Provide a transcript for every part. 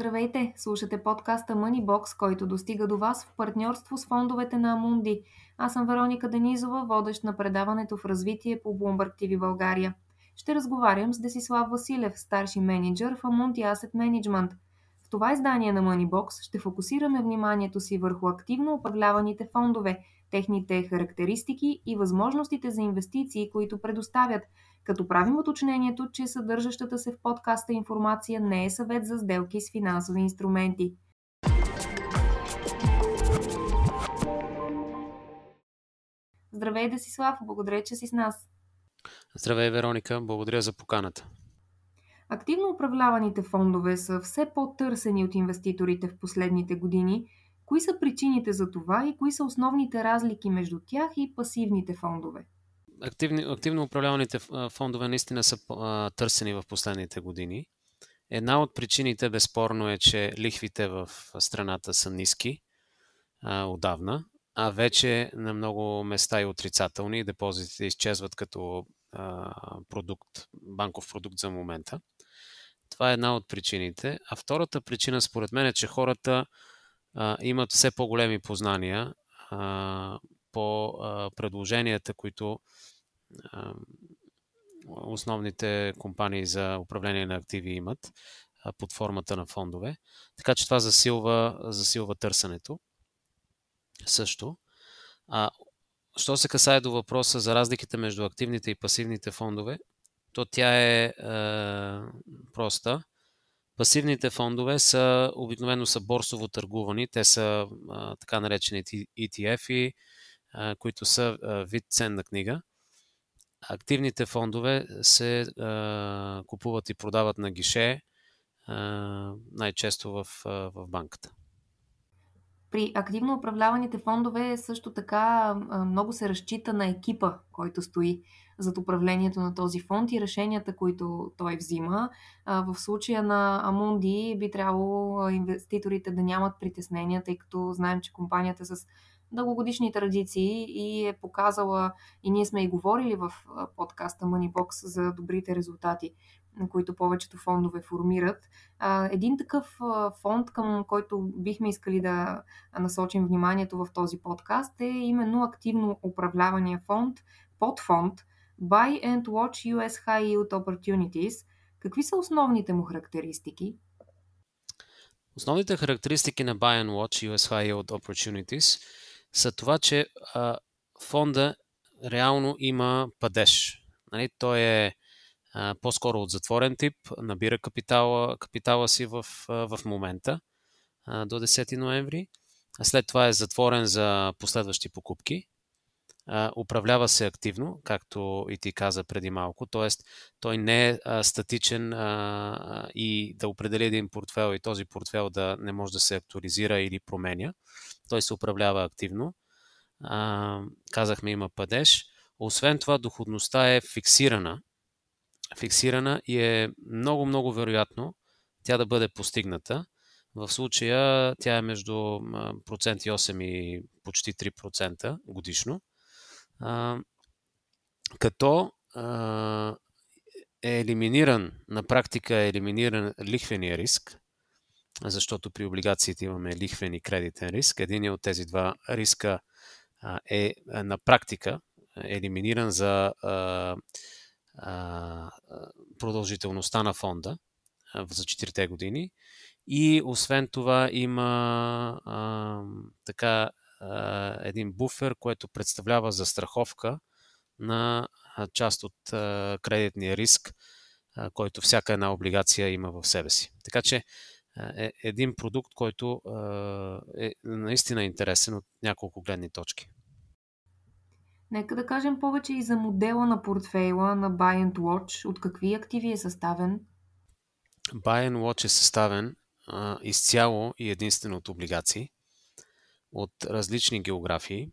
Здравейте! Слушате подкаста Moneybox, който достига до вас в партньорство с фондовете на Амунди. Аз съм Вероника Денизова, водещ на предаването в развитие по Bloomberg TV България. Ще разговарям с Десислав Василев, старши менеджер в Амунди Asset Management. В това издание на Moneybox ще фокусираме вниманието си върху активно управляваните фондове, техните характеристики и възможностите за инвестиции, които предоставят – като правим уточнението, че съдържащата се в подкаста информация не е съвет за сделки с финансови инструменти. Здравей, Десислав! Благодаря, че си с нас. Здравей, Вероника! Благодаря за поканата. Активно управляваните фондове са все по-търсени от инвеститорите в последните години. Кои са причините за това и кои са основните разлики между тях и пасивните фондове? Активни, активно управляваните фондове наистина са а, търсени в последните години. Една от причините, безспорно, е, че лихвите в страната са ниски а, отдавна, а вече на много места и отрицателни. Депозитите изчезват като а, продукт, банков продукт за момента. Това е една от причините. А втората причина, според мен, е, че хората а, имат все по-големи познания а, по предложенията, които основните компании за управление на активи имат под формата на фондове. Така че това засилва, засилва търсенето също. А, що се касае до въпроса за разликите между активните и пасивните фондове, то тя е, е проста. Пасивните фондове са обикновено са борсово търгувани. Те са е, така наречени ETF-и, които са вид ценна книга активните фондове се купуват и продават на гише, най-често в банката. При активно управляваните фондове също така много се разчита на екипа, който стои зад управлението на този фонд и решенията, които той взима. В случая на Амунди би трябвало инвеститорите да нямат притеснения, тъй като знаем, че компанията с дългогодишни традиции и е показала, и ние сме и говорили в подкаста Moneybox за добрите резултати, които повечето фондове формират. Един такъв фонд, към който бихме искали да насочим вниманието в този подкаст е именно активно управлявания фонд, подфонд Buy and Watch US High Yield Opportunities. Какви са основните му характеристики? Основните характеристики на Buy and Watch US High Yield Opportunities – са това, че а, фонда реално има падеж. Нали? Той е а, по-скоро от затворен тип, набира капитала, капитала си в, а, в момента а, до 10 ноември. А след това е затворен за последващи покупки. А, управлява се активно, както и ти каза преди малко, т.е. той не е а, статичен а, и да определи един портфел и този портфел да не може да се актуализира или променя. Той се управлява активно. А, казахме, има падеж. Освен това, доходността е фиксирана. Фиксирана и е много, много вероятно тя да бъде постигната. В случая тя е между 1,8% и почти 3% годишно. А, като а, е елиминиран, на практика е елиминиран лихвения риск, защото при облигациите имаме лихвен и кредитен риск. Един от тези два риска е на практика елиминиран за продължителността на фонда за 4 години. И освен това има а, така а, един буфер, което представлява застраховка на част от а, кредитния риск, а, който всяка една облигация има в себе си. Така че е един продукт, който е наистина интересен от няколко гледни точки. Нека да кажем повече и за модела на портфейла на Buy and Watch. От какви активи е съставен? Buy and Watch е съставен а, изцяло и единствено от облигации от различни географии.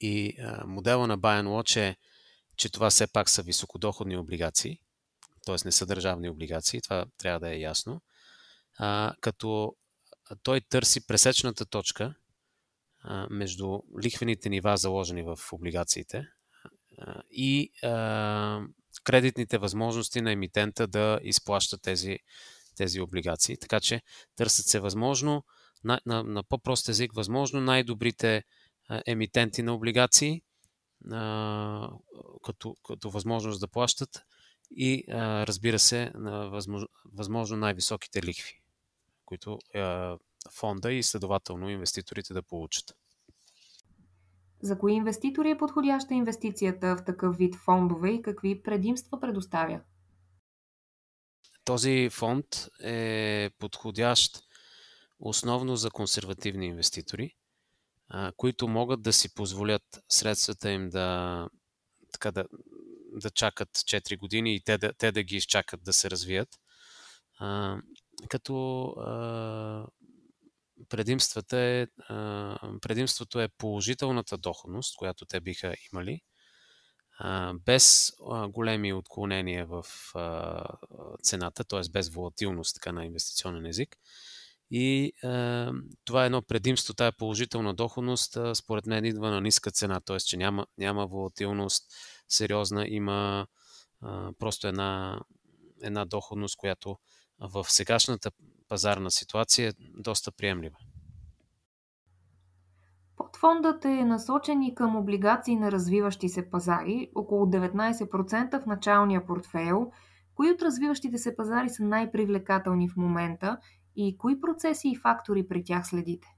И а, модела на Buy and Watch е, че това все пак са високодоходни облигации, т.е. не са държавни облигации, това трябва да е ясно а, като той търси пресечната точка а, между лихвените нива, заложени в облигациите, а, и а, кредитните възможности на емитента да изплаща тези тези облигации. Така че търсят се възможно, на, на, на по-прост език, възможно най-добрите емитенти на облигации, като, като възможност да плащат и разбира се, възможно най-високите лихви, които а, фонда и следователно инвеститорите да получат. За кои инвеститори е подходяща инвестицията в такъв вид фондове и какви предимства предоставя? Този фонд е подходящ основно за консервативни инвеститори, които могат да си позволят средствата им да, така да, да чакат 4 години и те да, те да ги изчакат да се развият. А, като а, предимствата е, а, предимството е положителната доходност, която те биха имали, а, без а, големи отклонения в а, цената, т.е. без волатилност така на инвестиционен език. И а, това е едно предимство, тая положителна доходност, а, според мен идва на ниска цена, т.е. че няма, няма волатилност сериозна, има а, просто една, една доходност, която в сегашната пазарна ситуация е доста приемлива. Подфондът е насочен и към облигации на развиващи се пазари, около 19% в началния портфейл. Кои от развиващите се пазари са най-привлекателни в момента и кои процеси и фактори при тях следите?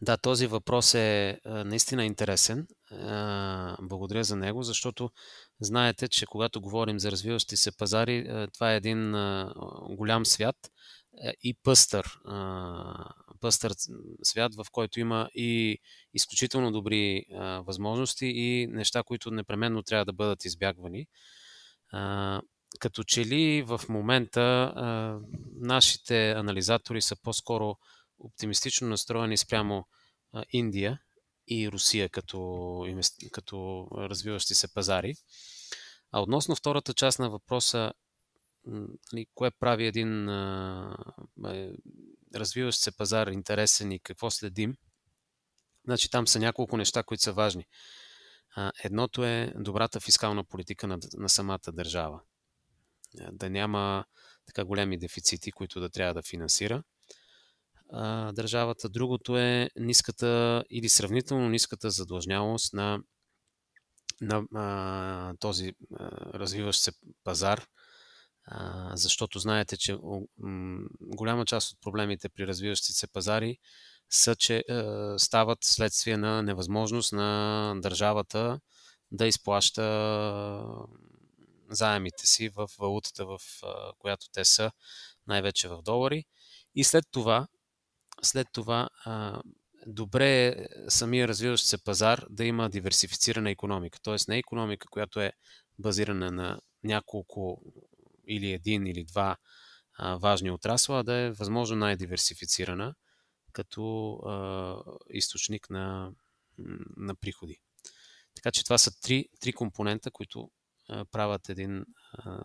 Да, този въпрос е наистина интересен. Благодаря за него, защото знаете, че когато говорим за развиващи се пазари, това е един голям свят и пъстър, пъстър свят, в който има и изключително добри възможности и неща, които непременно трябва да бъдат избягвани. Като че ли в момента нашите анализатори са по-скоро оптимистично настроени спрямо Индия и Русия като, като развиващи се пазари. А относно втората част на въпроса, нали, кое прави един е, развиващ се пазар интересен и какво следим, значи там са няколко неща, които са важни. едното е добрата фискална политика на, на самата държава. Да няма така големи дефицити, които да трябва да финансира държавата. Другото е ниската или сравнително ниската задлъжнялост на, на а, този а, развиващ се пазар, а, защото знаете, че м, голяма част от проблемите при развиващите се пазари са, че а, стават следствие на невъзможност на държавата да изплаща заемите си в валутата, в която те са, най-вече в долари. И след това след това а, добре е самия развиващ се пазар да има диверсифицирана економика. Тоест не економика, която е базирана на няколко или един или два а, важни отрасла, а да е възможно най-диверсифицирана като а, източник на, на приходи. Така че това са три, три компонента, които а, правят един а,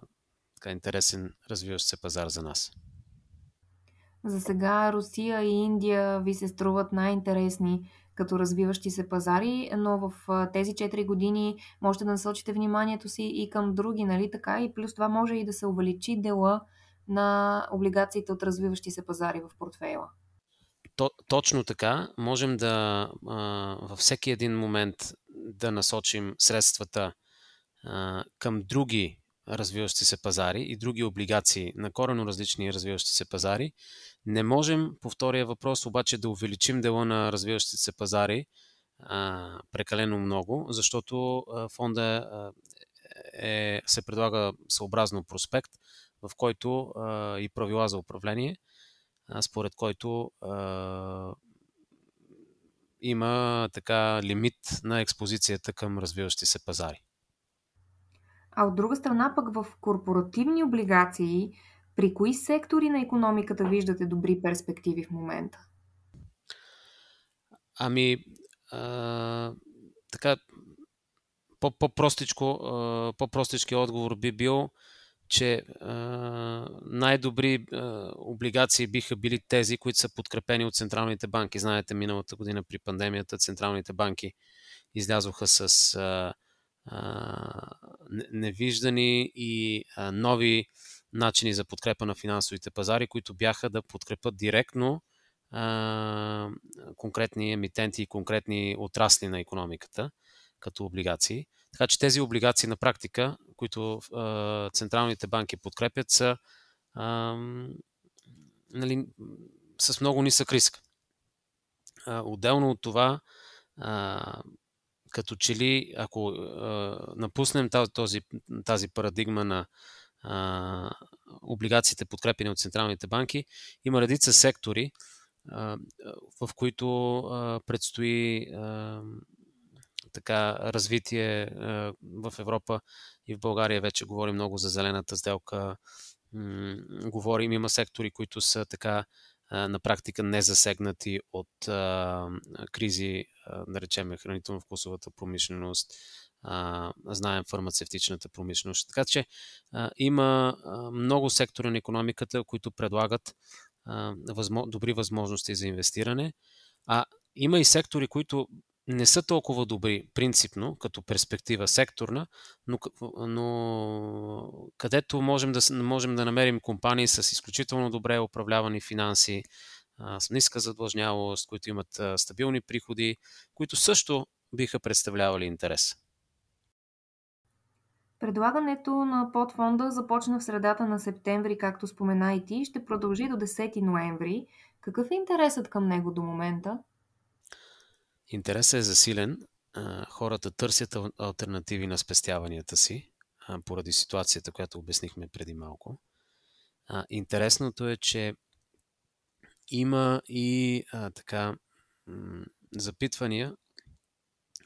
така интересен развиващ се пазар за нас. За сега Русия и Индия ви се струват най-интересни като развиващи се пазари, но в тези 4 години можете да насочите вниманието си и към други, нали така? И плюс това може и да се увеличи дела на облигациите от развиващи се пазари в портфейла. То, точно така. Можем да а, във всеки един момент да насочим средствата а, към други развиващи се пазари и други облигации на корено различни развиващи се пазари. Не можем, по втория въпрос, обаче да увеличим дела на развиващите се пазари а, прекалено много, защото а, фонда е, се предлага съобразно проспект, в който а, и правила за управление, а, според който а, има така лимит на експозицията към развиващи се пазари. А от друга страна пък в корпоративни облигации, при кои сектори на економиката виждате добри перспективи в момента? Ами, а, така, по-простичко, по-простички отговор би бил, че най-добри облигации биха били тези, които са подкрепени от централните банки. Знаете, миналата година при пандемията централните банки излязоха с невиждани и нови начини за подкрепа на финансовите пазари, които бяха да подкрепят директно конкретни емитенти и конкретни отрасли на економиката, като облигации. Така че тези облигации на практика, които централните банки подкрепят, са нали, с много нисък риск. Отделно от това, като че ли, ако а, напуснем тази, тази парадигма на а, облигациите, подкрепени от централните банки, има редица сектори, а, в които а, предстои а, така развитие а, в Европа и в България вече говорим много за зелената сделка. М- говорим, има сектори, които са така на практика не засегнати от а, кризи, а, да речем хранително-вкусовата промишленост, а, знаем фармацевтичната промишленост. Така че а, има а, много сектори на економиката, които предлагат а, възмо, добри възможности за инвестиране, а има и сектори, които не са толкова добри принципно, като перспектива секторна, но, но където можем да, можем да намерим компании с изключително добре управлявани финанси, с ниска задлъжнялост, които имат стабилни приходи, които също биха представлявали интерес. Предлагането на подфонда започна в средата на септември, както спомена и ти, ще продължи до 10 ноември. Какъв е интересът към него до момента? Интересът е засилен. Хората търсят альтернативи на спестяванията си, поради ситуацията, която обяснихме преди малко. Интересното е, че има и а, така запитвания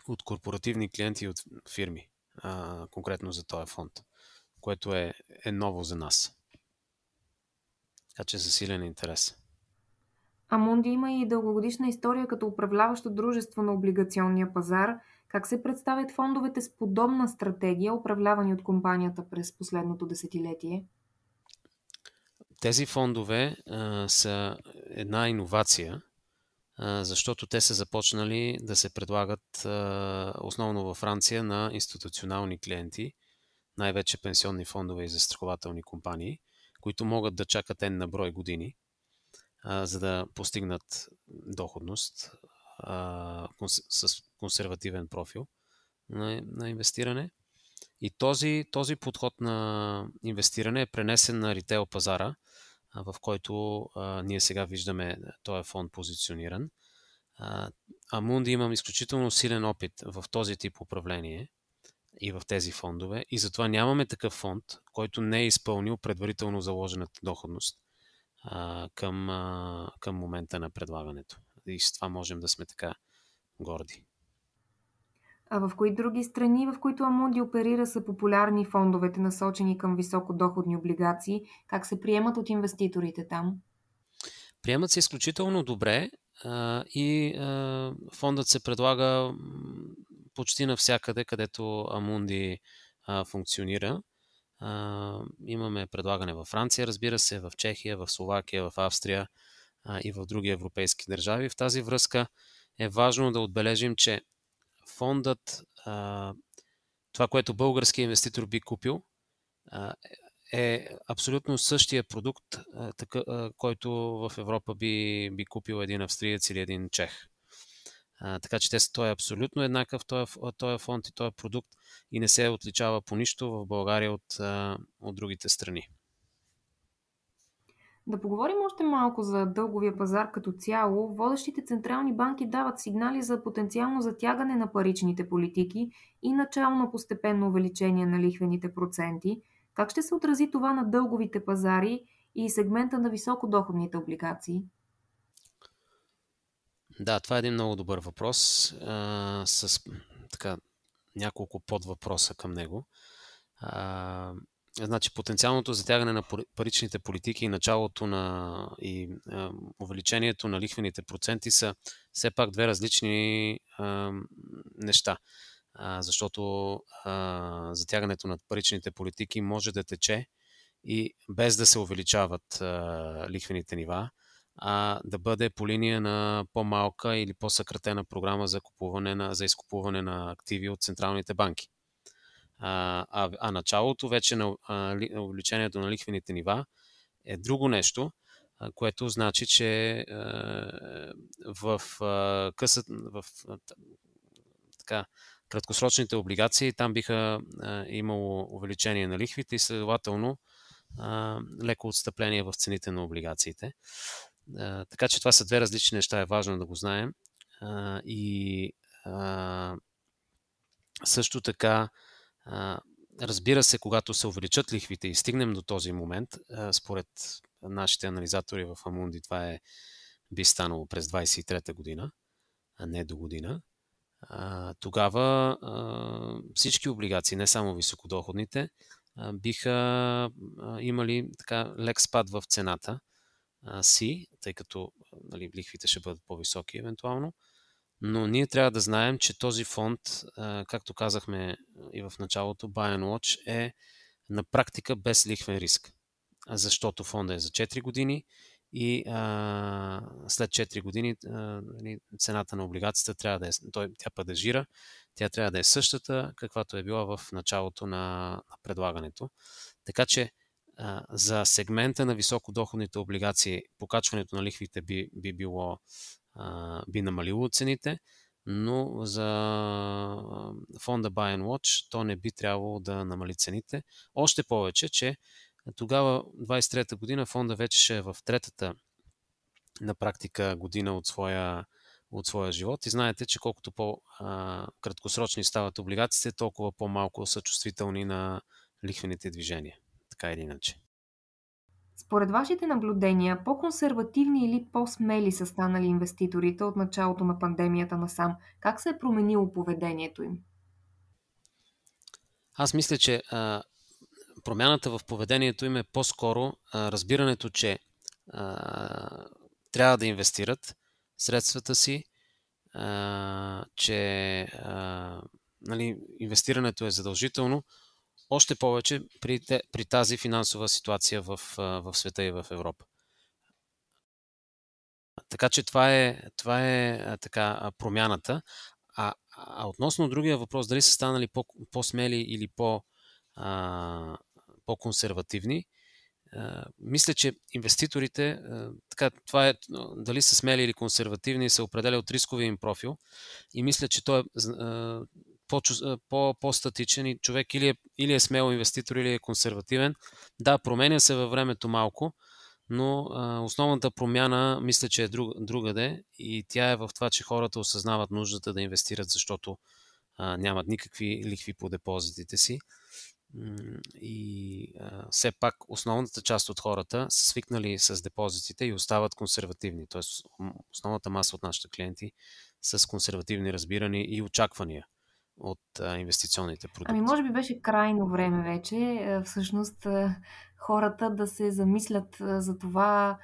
от корпоративни клиенти и от фирми, а, конкретно за този фонд, което е, е ново за нас. Така че засилен интерес. Амунди има и дългогодишна история като управляващо дружество на облигационния пазар. Как се представят фондовете с подобна стратегия, управлявани от компанията през последното десетилетие? Тези фондове а, са една иновация, а, защото те са започнали да се предлагат а, основно във Франция на институционални клиенти, най-вече пенсионни фондове и застрахователни компании, които могат да чакат N на брой години за да постигнат доходност а, с консервативен профил на, на инвестиране. И този, този подход на инвестиране е пренесен на ритейл пазара, в който а, ние сега виждаме този фонд позициониран. Амунди имам изключително силен опит в този тип управление и в тези фондове и затова нямаме такъв фонд, който не е изпълнил предварително заложената доходност а, към, а, към момента на предлагането. И с това можем да сме така горди. А в кои други страни, в които Амунди оперира, са популярни фондовете, насочени към високодоходни облигации? Как се приемат от инвеститорите там? Приемат се изключително добре а, и а, фондът се предлага почти навсякъде, където Амунди а, функционира. А, имаме предлагане във Франция, разбира се, в Чехия, в Словакия, в Австрия а, и в други европейски държави. В тази връзка е важно да отбележим, че фондът, а, това, което български инвеститор би купил, а, е абсолютно същия продукт, а, така, а, който в Европа би, би купил един австриец или един чех. Така че те, той е абсолютно еднакъв, този е фонд и този продукт и не се отличава по нищо в България от, от другите страни. Да поговорим още малко за дълговия пазар като цяло. Водещите централни банки дават сигнали за потенциално затягане на паричните политики и начално постепенно увеличение на лихвените проценти. Как ще се отрази това на дълговите пазари и сегмента на високодоходните облигации? Да, това е един много добър въпрос а, с така, няколко подвъпроса към него. А, значи, потенциалното затягане на паричните политики и началото на и а, увеличението на лихвените проценти са все пак две различни а, неща. А, защото а, затягането на паричните политики може да тече и без да се увеличават а, лихвените нива, а да бъде по линия на по-малка или по-съкратена програма за, купуване на, за изкупуване на активи от централните банки. А, а, а началото вече на а, увеличението на лихвените нива е друго нещо, а, което значи, че а, в а, късът, в така, краткосрочните облигации там биха а, имало увеличение на лихвите и следователно а, леко отстъпление в цените на облигациите. Така че това са две различни неща, е важно да го знаем. А, и а, също така, а, разбира се, когато се увеличат лихвите и стигнем до този момент, а, според нашите анализатори в Амунди, това е би станало през 23-та година, а не до година, а, тогава а, всички облигации, не само високодоходните, а, биха а, имали така лек спад в цената си, тъй като нали, лихвите ще бъдат по-високи евентуално. Но ние трябва да знаем, че този фонд, както казахме и в началото, Buy and Watch е на практика без лихвен риск. Защото фонда е за 4 години и а, след 4 години а, нали, цената на облигацията трябва да е, той, тя падежира, тя трябва да е същата, каквато е била в началото на, на предлагането. Така че за сегмента на високодоходните облигации покачването на лихвите би, би било би намалило цените, но за фонда Buy and Watch то не би трябвало да намали цените. Още повече, че тогава, 23-та година, фонда вече ще е в третата на практика година от своя, от своя живот. И знаете, че колкото по-краткосрочни стават облигациите, толкова по-малко са чувствителни на лихвените движения. Така или иначе. Според вашите наблюдения, по-консервативни или по-смели са станали инвеститорите от началото на пандемията насам? Как се е променило поведението им? Аз мисля, че а, промяната в поведението им е по-скоро а, разбирането, че а, трябва да инвестират средствата си, а, че а, нали, инвестирането е задължително, още повече при, при тази финансова ситуация в, в света и в Европа. Така че това е, това е така промяната. А, а относно другия въпрос, дали са станали по, по-смели или по, а, по-консервативни, а, мисля, че инвеститорите, а, така, това е, дали са смели или консервативни, се определя от рисковия им профил и мисля, че той е по, статичен и човек или е, или е смел инвеститор, или е консервативен. Да, променя се във времето малко, но а, основната промяна мисля, че е друг, другаде и тя е в това, че хората осъзнават нуждата да инвестират, защото а, нямат никакви лихви по депозитите си. И а, все пак основната част от хората са свикнали с депозитите и остават консервативни. Тоест, основната маса от нашите клиенти с консервативни разбирания и очаквания от инвестиционните продукти? Ами, може би беше крайно време вече, всъщност, хората да се замислят за това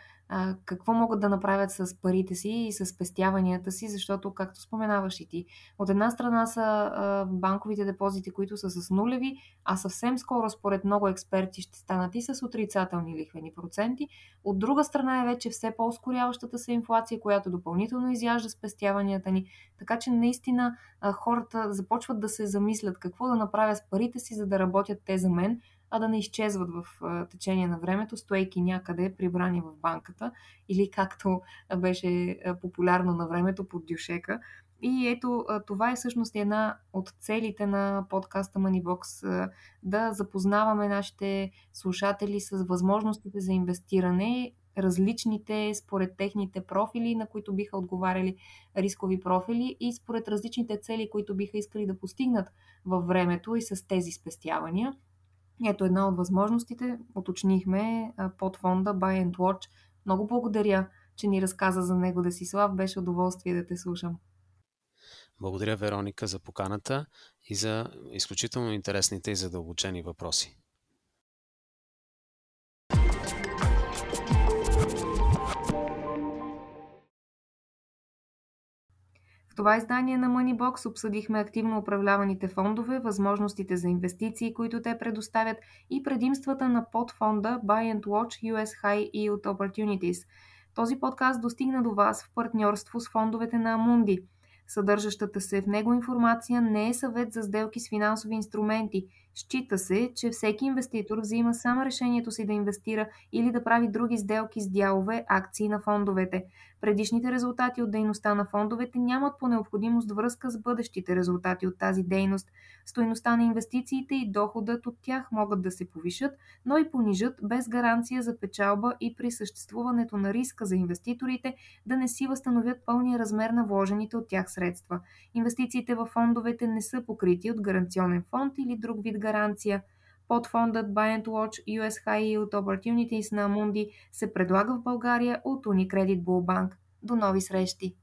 какво могат да направят с парите си и с спестяванията си, защото, както споменаваш и ти, от една страна са банковите депозити, които са с нулеви, а съвсем скоро, според много експерти, ще станат и с отрицателни лихвени проценти. От друга страна е вече все по-ускоряващата се инфлация, която допълнително изяжда спестяванията ни. Така че наистина хората започват да се замислят какво да направят с парите си, за да работят те за мен, а да не изчезват в течение на времето, стоейки някъде прибрани в банката или както беше популярно на времето под дюшека. И ето, това е всъщност една от целите на подкаста Moneybox да запознаваме нашите слушатели с възможностите за инвестиране, различните според техните профили, на които биха отговаряли рискови профили и според различните цели, които биха искали да постигнат във времето и с тези спестявания. Ето една от възможностите. Уточнихме под фонда Buy and Watch. Много благодаря, че ни разказа за него, Десислав. Беше удоволствие да те слушам. Благодаря, Вероника, за поканата и за изключително интересните и задълбочени въпроси. В това издание на Moneybox обсъдихме активно управляваните фондове, възможностите за инвестиции, които те предоставят и предимствата на подфонда Buy and Watch US High Yield Opportunities. Този подкаст достигна до вас в партньорство с фондовете на Амунди. Съдържащата се в него информация не е съвет за сделки с финансови инструменти Счита се, че всеки инвеститор взима сам решението си да инвестира или да прави други сделки с дялове, акции на фондовете. Предишните резултати от дейността на фондовете нямат по необходимост връзка с бъдещите резултати от тази дейност. Стоеността на инвестициите и доходът от тях могат да се повишат, но и понижат без гаранция за печалба и при съществуването на риска за инвеститорите да не си възстановят пълния размер на вложените от тях средства. Инвестициите в фондовете не са покрити от гаранционен фонд или друг вид гаранция. Подфондът Buy and Watch US High Yield Opportunities на Амунди се предлага в България от Unicredit Bull Bank. До нови срещи!